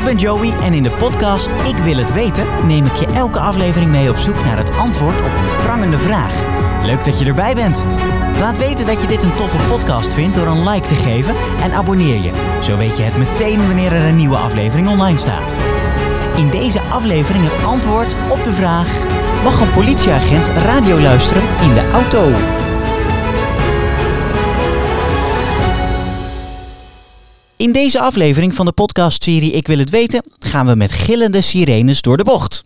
Ik ben Joey en in de podcast Ik wil het weten neem ik je elke aflevering mee op zoek naar het antwoord op een prangende vraag. Leuk dat je erbij bent. Laat weten dat je dit een toffe podcast vindt door een like te geven en abonneer je. Zo weet je het meteen wanneer er een nieuwe aflevering online staat. In deze aflevering het antwoord op de vraag: Mag een politieagent radio luisteren in de auto? In deze aflevering van de podcastserie Ik wil het weten gaan we met gillende sirenes door de bocht.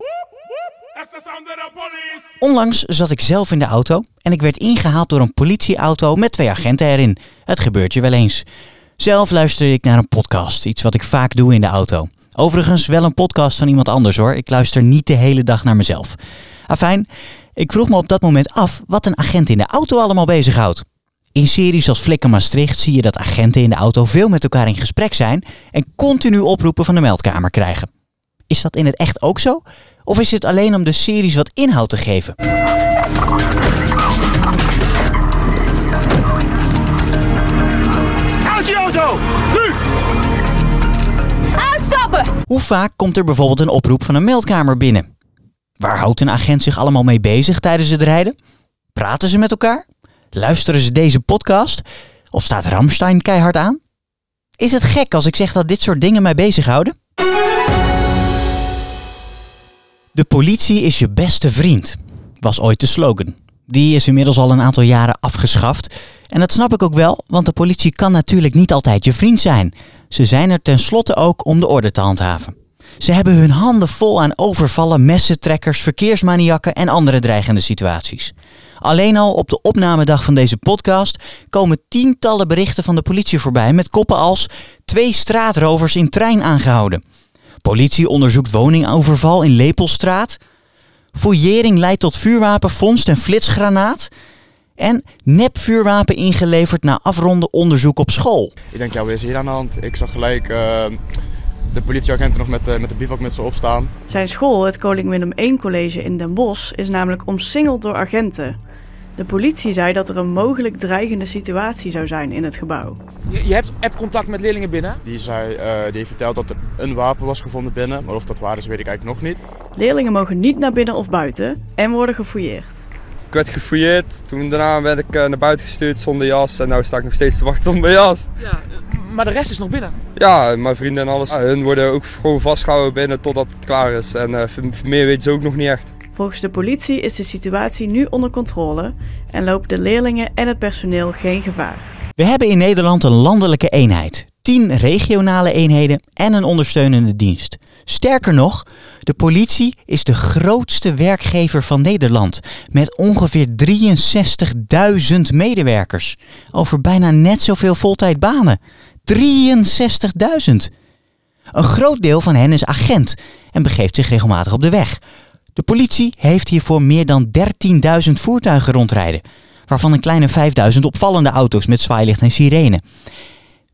Onlangs zat ik zelf in de auto en ik werd ingehaald door een politieauto met twee agenten erin. Het gebeurt je wel eens. Zelf luisterde ik naar een podcast, iets wat ik vaak doe in de auto. Overigens wel een podcast van iemand anders hoor. Ik luister niet de hele dag naar mezelf. Afijn, ik vroeg me op dat moment af wat een agent in de auto allemaal bezighoudt. In series als Flikker Maastricht zie je dat agenten in de auto veel met elkaar in gesprek zijn en continu oproepen van de meldkamer krijgen. Is dat in het echt ook zo? Of is het alleen om de series wat inhoud te geven? Uit die auto! Nu! Uitstappen! Hoe vaak komt er bijvoorbeeld een oproep van een meldkamer binnen? Waar houdt een agent zich allemaal mee bezig tijdens het rijden? Praten ze met elkaar? Luisteren ze deze podcast? Of staat Ramstein keihard aan? Is het gek als ik zeg dat dit soort dingen mij bezighouden? De politie is je beste vriend, was ooit de slogan. Die is inmiddels al een aantal jaren afgeschaft. En dat snap ik ook wel, want de politie kan natuurlijk niet altijd je vriend zijn. Ze zijn er tenslotte ook om de orde te handhaven. Ze hebben hun handen vol aan overvallen, messentrekkers, verkeersmaniakken en andere dreigende situaties. Alleen al op de opnamedag van deze podcast komen tientallen berichten van de politie voorbij met koppen als twee straatrovers in trein aangehouden. Politie onderzoekt woningoverval in Lepelstraat. Fouillering leidt tot vuurwapenvondst en flitsgranaat. En nepvuurwapen ingeleverd na afronden onderzoek op school. Ik denk, ja, wat hier aan de hand? Ik zag gelijk uh, de politieagenten nog met, uh, met de bivakmutsen opstaan. Zijn school, het Koning Willem I College in Den Bosch, is namelijk omsingeld door agenten. De politie zei dat er een mogelijk dreigende situatie zou zijn in het gebouw. Je, je hebt appcontact met leerlingen binnen? Die, zei, uh, die heeft verteld dat er een wapen was gevonden binnen, maar of dat waar is weet ik eigenlijk nog niet. Leerlingen mogen niet naar binnen of buiten en worden gefouilleerd. Ik werd gefouilleerd, toen daarna werd ik naar buiten gestuurd zonder jas en nu sta ik nog steeds te wachten op mijn jas. Ja, maar de rest is nog binnen? Ja, mijn vrienden en alles. Ja, hun worden ook gewoon vastgehouden binnen totdat het klaar is en uh, meer weten ze ook nog niet echt. Volgens de politie is de situatie nu onder controle en lopen de leerlingen en het personeel geen gevaar. We hebben in Nederland een landelijke eenheid, 10 regionale eenheden en een ondersteunende dienst. Sterker nog, de politie is de grootste werkgever van Nederland met ongeveer 63.000 medewerkers. Over bijna net zoveel voltijdbanen. 63.000! Een groot deel van hen is agent en begeeft zich regelmatig op de weg. De politie heeft hiervoor meer dan 13.000 voertuigen rondrijden, waarvan een kleine 5.000 opvallende auto's met zwaailicht en sirene.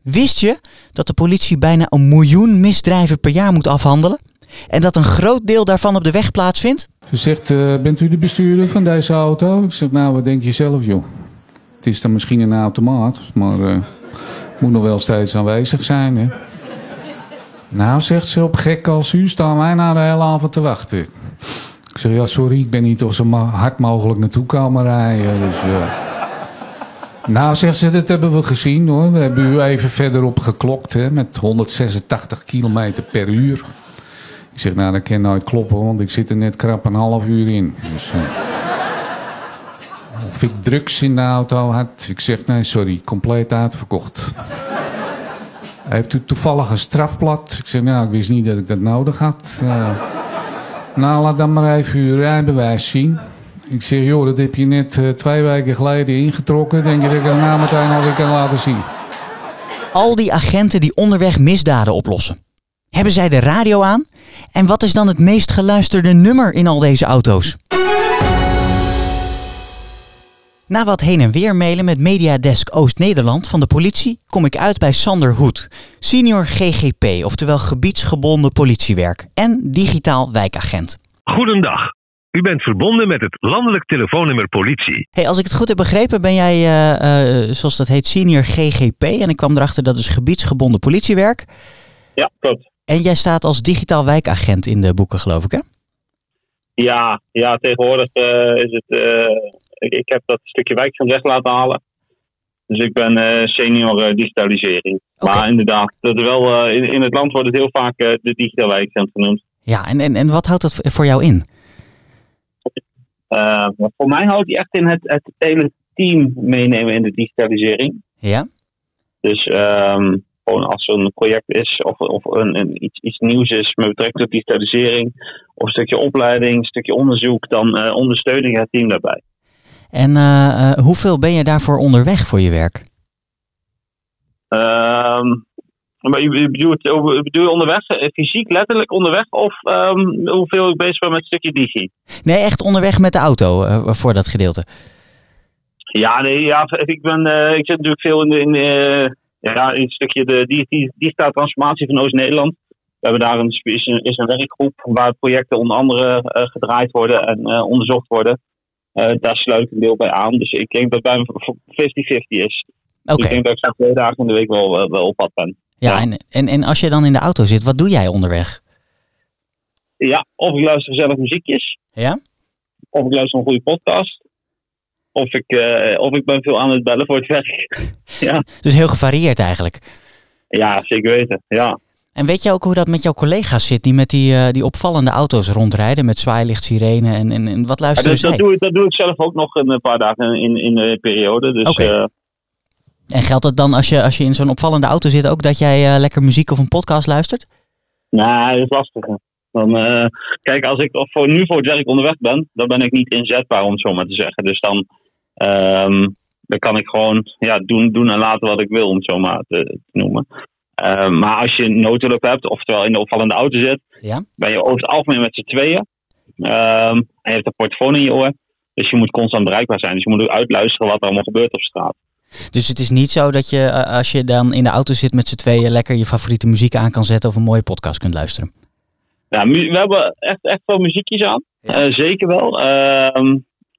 Wist je dat de politie bijna een miljoen misdrijven per jaar moet afhandelen? En dat een groot deel daarvan op de weg plaatsvindt? Ze zegt, uh, bent u de bestuurder van deze auto? Ik zeg, nou, wat denk je zelf, joh? Het is dan misschien een automaat, maar uh, moet nog wel steeds aanwezig zijn, hè? Nou, zegt ze, op gek als u staan wij nou de hele avond te wachten. Ik zeg, ja, sorry, ik ben niet toch zo hard mogelijk naartoe komen rijden. Dus. Nou, zegt ze, dat hebben we gezien hoor. We hebben u even verderop geklokt hè, met 186 kilometer per uur. Ik zeg, nou, dat kan nooit kloppen, want ik zit er net krap een half uur in. Dus. Of ik drugs in de auto had. Ik zeg, nee, sorry, compleet uitverkocht. Heeft u toevallig een strafblad? Ik zeg, nou, ik wist niet dat ik dat nodig had. Uh... Nou, laat dan maar even uw rijbewijs zien. Ik zeg, joh, dat heb je net uh, twee weken geleden ingetrokken. Denk je dat ik het nou meteen alweer kan laten zien? Al die agenten die onderweg misdaden oplossen. Hebben zij de radio aan? En wat is dan het meest geluisterde nummer in al deze auto's? Na wat heen en weer mailen met Mediadesk Oost-Nederland van de politie kom ik uit bij Sander Hoed, senior GGP, oftewel gebiedsgebonden politiewerk en digitaal wijkagent. Goedendag. U bent verbonden met het landelijk telefoonnummer politie. Hey, als ik het goed heb begrepen, ben jij, uh, uh, zoals dat heet, senior GGP. En ik kwam erachter dat is gebiedsgebonden politiewerk. Ja, klopt. En jij staat als digitaal wijkagent in de boeken, geloof ik, hè? Ja, ja tegenwoordig eh, is het. Ik, ik heb dat stukje wijkagent weg laten halen. Dus ik ben eh, senior eh, digitalisering. Maar inderdaad, dat wel, eh, in, in het land wordt het heel vaak de digitaal wijkagent genoemd. Ja, en, en, en wat houdt dat voor jou in? Voor mij houdt die echt in het, het hele team meenemen in de digitalisering. Ja? Dus ehm, gewoon als er een project is of, of een, een, iets, iets nieuws is met betrekking tot digitalisering, of een stukje opleiding, een stukje onderzoek, dan ondersteun ik het team daarbij. En eh, eh, hoeveel ben je daarvoor onderweg voor je werk? Ehm, maar je, bedoelt, bedoel je onderweg, eh, fysiek letterlijk onderweg, of ehm, hoeveel ik bezig ben met een stukje digi? Nee, echt onderweg met de auto voor dat gedeelte. Ja, nee, ja, ik, ben, ik zit natuurlijk veel in, de, in, ja, in het stukje de digi- digitale transformatie van Oost-Nederland. We hebben daar een, is een, is een werkgroep waar projecten onder andere gedraaid worden en onderzocht worden. Eh, daar sluit ik een deel bij aan. Dus ik denk dat het bij me 50-50 is. Dus ik denk dat ik twee dagen in de week wel, eh, wel op pad ben. Ja, ja. en, en, en als je dan in de auto zit, wat doe jij onderweg? Ja, of ik luister gezellig muziekjes. Ja? Of ik luister een goede podcast. Of ik, eh, of ik ben veel aan het bellen voor het werk. ja. Dus heel gevarieerd eigenlijk. ja, zeker weten. Ja. En weet je ook hoe dat met jouw collega's zit, die met die, eh, die opvallende auto's rondrijden met zwaailicht, sirene en, en, en wat Ja, luisteren dus zij? dat, doe ik, dat doe ik zelf ook nog een paar dagen in, in de periode. Dus eh, En geldt het dan als je, als je in zo'n opvallende auto zit ook dat jij eh, lekker muziek of een podcast luistert? nee, dat is lastig. Dan, eh, kijk, als ik voor, nu voor het werk onderweg ben, dan ben ik niet inzetbaar, om het zo maar te zeggen. Dus dan, ehm, dan kan ik gewoon ja, doen, doen en laten wat ik wil, om het zo maar te, te noemen. Ehm, maar als je een noodhulp hebt, oftewel in de opvallende auto zit, Ja? ben je over het algemeen met z'n tweeën. Ehm, en je hebt een portofoon in je oor. Dus je moet constant bereikbaar zijn. Dus je moet ook uitluisteren wat er allemaal gebeurt op straat. Dus het is niet zo dat je eh, als je dan in de auto zit met z'n tweeën lekker je favoriete muziek aan kan zetten of een mooie podcast kunt luisteren. Ja, we hebben echt, echt wel muziekjes aan. Eh, zeker wel. Ehm,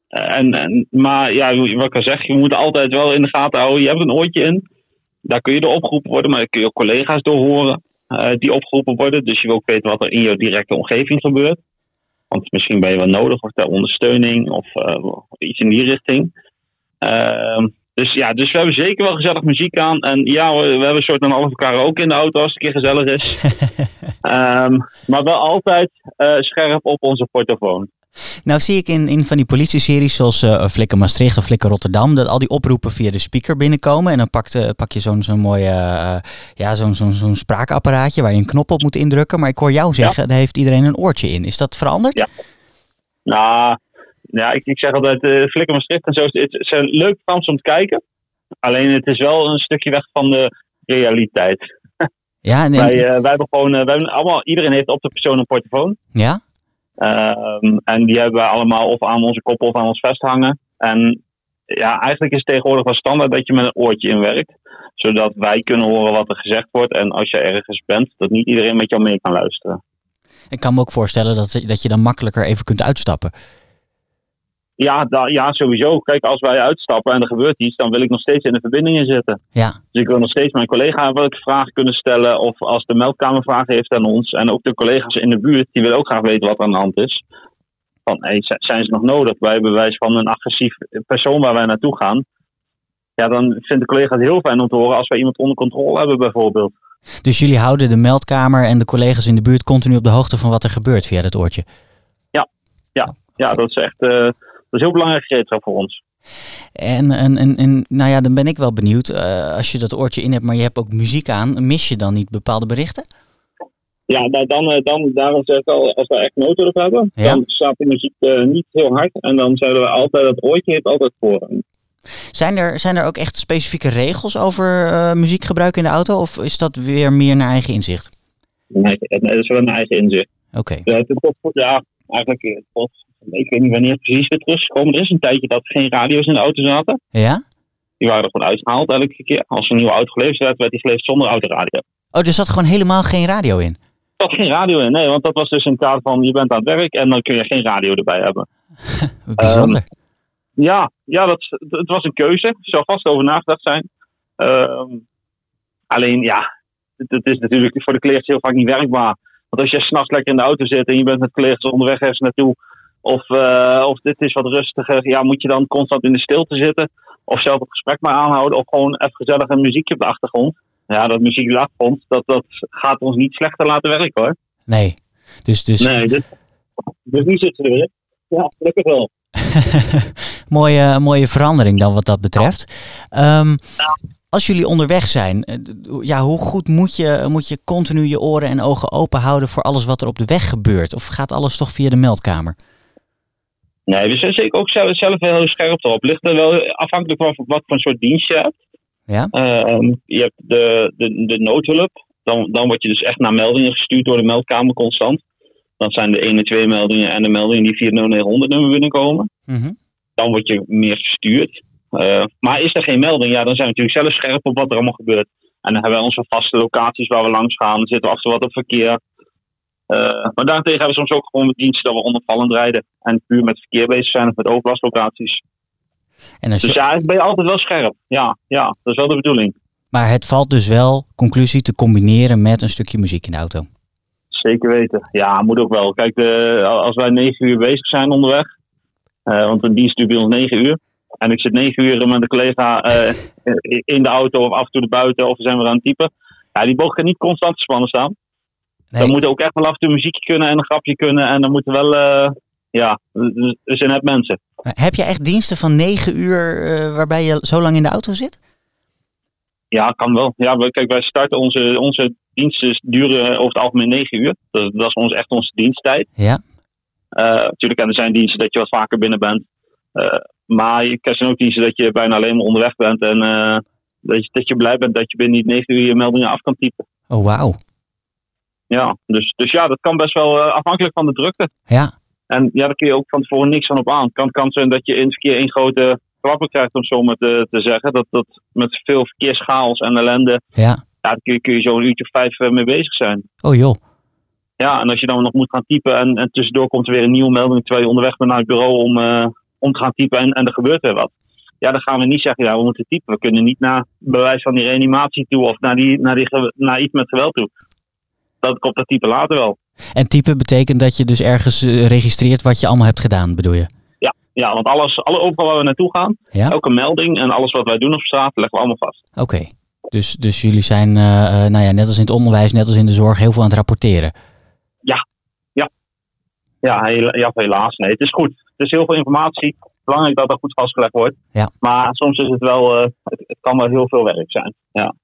en, en, maar ja, wat ik al zeg, je moet altijd wel in de gaten houden. Je hebt een oortje in. Daar kun je door opgeroepen worden, maar daar kun je ook collega's door horen eh, die opgeroepen worden. Dus je wil ook weten wat er in jouw directe omgeving gebeurt. Want misschien ben je wel nodig of ter ondersteuning of eh, iets in die richting. Ehm, dus ja, dus we hebben zeker wel gezellig muziek aan. En ja, we, we hebben een soort van half elkaar ook in de auto als het een keer gezellig is. Ehm, maar wel altijd eh, scherp op onze portofoon. Nou zie ik in, in van die politieseries zoals eh Flikker Maastricht of Flikker Rotterdam, dat al die oproepen via de speaker binnenkomen. En dan pakt, eh, pak je zo'n zo'n mooi eh, ja, zo'n zo'n zo'n spraakapparaatje waar je een knop op moet indrukken. Maar ik hoor jou zeggen, daar heeft iedereen een oortje in. Is dat veranderd? Ja. Nou, ja, ik, ik zeg altijd, eh Flikker Maastricht en zo, het het zijn leuke films om te kijken. Alleen het is wel een stukje weg van de realiteit. Ja, en- Wij, wij hebben gewoon, wij hebben allemaal, iedereen heeft op de persoon een portofoon. ja? Ehm, en die hebben wij allemaal of aan onze kop of aan ons vest hangen. En ja, eigenlijk is het tegenwoordig wel standaard dat je met een oortje in werkt. Zodat wij kunnen horen wat er gezegd wordt. En als je ergens bent, dat niet iedereen met jou mee kan luisteren. Ik kan me ook voorstellen dat, dat je dan makkelijker even kunt uitstappen. Ja, da- ja, sowieso. Kijk, als wij uitstappen en er gebeurt iets, dan wil ik nog steeds in de verbindingen zitten. Ja, Dus ik wil nog steeds mijn collega welke vragen kunnen stellen. Of als de meldkamer vragen heeft aan ons. En ook de collega's in de buurt, die willen ook graag weten wat er aan de hand is. Van, hey, zijn ze nog nodig? Bij bewijs van een agressief persoon waar wij naartoe gaan. Ja, dan vinden de collega's het heel fijn om te horen als wij iemand onder controle hebben, bijvoorbeeld. dus jullie houden de meldkamer en de collega's in de buurt continu op de hoogte van wat er gebeurt via dat oortje. Ja, dat is echt eh, dat is heel belangrijk gereedschap voor ons. En, en, en, en nou ja, dan ben ik wel benieuwd, eh, als je dat oortje in hebt, maar je hebt ook muziek aan, mis je dan niet bepaalde berichten? Ja, nou, dan, eh, dan, daarom zeg ik al, als we echt noodhulp hebben, Ja. dan staat de muziek eh, niet heel hard. En dan zouden we altijd, dat oortje heeft altijd voorrang. Zijn er, zijn er ook echt specifieke regels over eh, muziekgebruik in de auto? Of is dat weer meer naar eigen inzicht? Nee, het is wel een eigen inzicht. Oké. Ja, eigenlijk, ik weet niet wanneer het precies weer terug is gekomen. Er is een tijdje dat er geen radio's in de auto zaten. Ja? Die waren er gewoon uitgehaald elke keer. Als er een nieuwe auto geleverd werd, werd die geleverd zonder autoradio. Oh, er zat gewoon helemaal geen radio in. Er zat geen radio in, nee, want dat was dus in het kader van je bent aan het werk en dan kun je geen radio erbij hebben. Bijzonder. Ja, ja dat, het was een keuze. Er zou vast over nagedacht zijn. Ehm, alleen ja, het, is natuurlijk voor de collega's heel vaak niet werkbaar. Want als je s'nachts lekker in de auto zit en je bent met collega's onderweg ergens naartoe, of, uh, of dit is wat rustiger, ja, moet je dan constant in de stilte zitten? Of zelf het gesprek maar aanhouden, of gewoon even gezellig een muziekje op de achtergrond. Ja, dat muziek op de achtergrond, dat, dat gaat ons niet slechter laten werken hoor. Nee, dus... dus... Nee, dus, dus nu zitten we erin. Ja, gelukkig wel. mooie, mooie verandering dan wat dat betreft. Um, als jullie onderweg zijn, eh, ja, hoe goed moet je, moet je continu je oren en ogen open houden voor alles wat er op de weg gebeurt? Of gaat alles toch via de meldkamer? Nee, we zijn zeker ook zelf, zelf heel scherp erop. Ligt er wel afhankelijk van wat voor soort dienst je hebt. Ja? Uh, je hebt de, de, de noodhulp. Dan, dan word je dus echt naar meldingen gestuurd door de meldkamer constant. Dat zijn de 1 en 2 meldingen en de meldingen die via het 0900 nummer binnenkomen. Mm Dan word je meer gestuurd. Uh, maar is er geen melding, ja, dan zijn we natuurlijk zelf scherp op wat er allemaal gebeurt. En dan hebben we onze vaste locaties waar we langs gaan. Dan zitten we achter wat op verkeer. Uh, maar daartegen hebben we soms ook gewoon diensten dat we ondervallend rijden. En puur met verkeer bezig zijn of met overlastlocaties. En als je... Dus ja, ben je altijd wel scherp. Ja, ja, dat is wel de bedoeling. Maar het valt dus wel, conclusie, te combineren met een stukje muziek in de auto. Zeker weten. Ja, moet ook wel. Kijk, de, als wij negen uur bezig zijn onderweg. Uh, want een dienst duurt bij ons negen uur. En ik zit negen uur met een collega uh, in de auto of af en toe buiten of we zijn we aan het typen. Ja, die boog kan niet constant gespannen staan. Nee. Dan moet ook echt wel af en toe muziekje kunnen en een grapje kunnen. En dan moeten wel, uh, ja, we zijn net mensen. Heb je echt diensten van negen uur uh, waarbij je zo lang in de auto zit? Ja, kan wel. Ja, we, kijk, wij starten onze, onze diensten duren over het algemeen negen uur. Dat, dat is ons, echt onze diensttijd. Ja. natuurlijk, en er zijn diensten dat je wat vaker binnen bent. Maar je kan ook kiezen dat je bijna alleen maar onderweg bent en dat, je, dat je blij bent dat je binnen die 9 uur je meldingen af kan typen. Oh, wauw. Ja, dus, dus ja, dat kan best wel uh, afhankelijk van de drukte. Ja. En ja, daar kun je ook van tevoren niks van op aan. Het kan, kan zijn dat je in het verkeer één grote klapper krijgt, om zo maar te, te zeggen. Dat, dat met veel verkeerschaos en ellende, ja. ja daar kun je, kun je zo een uurtje of vijf uh, mee bezig zijn. Oh joh. Ja, en als je dan nog moet gaan typen en, en tussendoor komt er weer een nieuwe melding terwijl je onderweg bent naar het bureau om, uh, om te gaan typen en, en er gebeurt weer wat. Ja, dan gaan we niet zeggen, ja, we moeten typen. We kunnen niet naar bewijs van die reanimatie toe of naar, die, naar, die, naar iets met geweld toe. Dat komt dat typen later wel. En typen betekent dat je dus ergens uh, registreert wat je allemaal hebt gedaan, bedoel je? Ja, ja want alles, alle overal waar we naartoe gaan, ja? elke melding en alles wat wij doen op straat, leggen we allemaal vast. Oké, okay. dus, dus jullie zijn, uh, nou ja, net als in het onderwijs, net als in de zorg, heel veel aan het rapporteren? Ja, ja. Ja, heel, ja helaas. Nee, het is goed. Het is heel veel informatie. Belangrijk dat dat goed vastgelegd wordt. Ja. Maar soms is het wel, uh, het, het, kan wel heel veel werk zijn. Ja.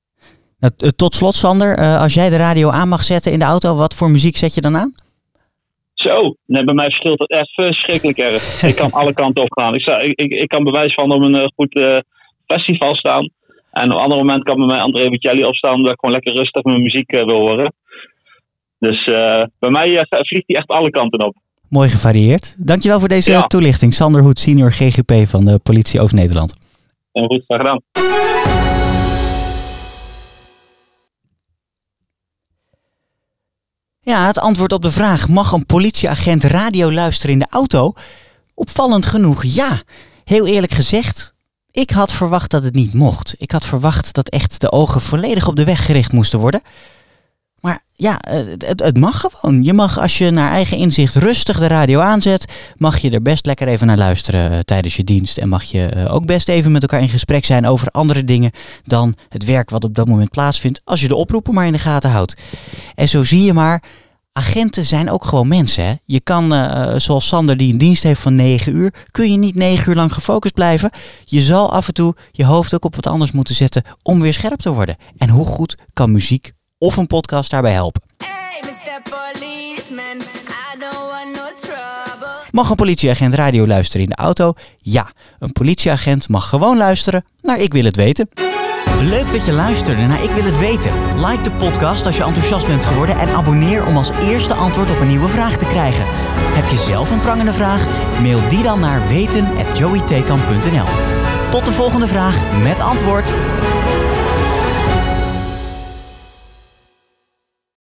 Nou, tot slot, Sander, uh, als jij de radio aan mag zetten in de auto, wat voor muziek zet je dan aan? Zo, nee, bij mij verschilt het echt verschrikkelijk erg. ik kan alle kanten op gaan. Ik, ik, ik, ik kan bewijs van op een uh, goed uh, festival staan. En op een ander moment kan bij mij André Bocelli opstaan omdat ik gewoon lekker rustig mijn muziek uh, wil horen. Dus bij mij vliegt hij echt alle kanten op. Mooi gevarieerd. Dankjewel voor deze ja. toelichting. Sander Hoed, senior GGP van de Politie Oost-Nederland. Ja, goed, graag gedaan. Ja, het antwoord op de vraag: mag een politieagent radio luisteren in de auto? Opvallend genoeg ja. Heel eerlijk gezegd, ik had verwacht dat het niet mocht. Ik had verwacht dat echt de ogen volledig op de weg gericht moesten worden. Maar ja, het, het, mag gewoon. Je mag als je naar eigen inzicht rustig de radio aanzet, mag je er best lekker even naar luisteren uh, tijdens je dienst. En mag je uh, ook best even met elkaar in gesprek zijn over andere dingen dan het werk wat op dat moment plaatsvindt, als je de oproepen maar in de gaten houdt. En zo zie je maar, agenten zijn ook gewoon mensen. Hè? Je kan, uh, zoals Sander die een dienst heeft van 9 uur, kun je niet 9 uur lang gefocust blijven. Je zal af en toe je hoofd ook op wat anders moeten zetten om weer scherp te worden. En hoe goed kan muziek of een podcast daarbij helpen. Mag een politieagent radio luisteren in de auto? Ja, een politieagent mag gewoon luisteren naar Ik Wil Het Weten. Leuk dat je luisterde naar Ik Wil Het Weten. Like de podcast als je enthousiast bent geworden en abonneer om als eerste antwoord op een nieuwe vraag te krijgen. Heb je zelf een prangende vraag? Mail die dan naar weten.joeytekamp.nl Tot de volgende vraag met antwoord.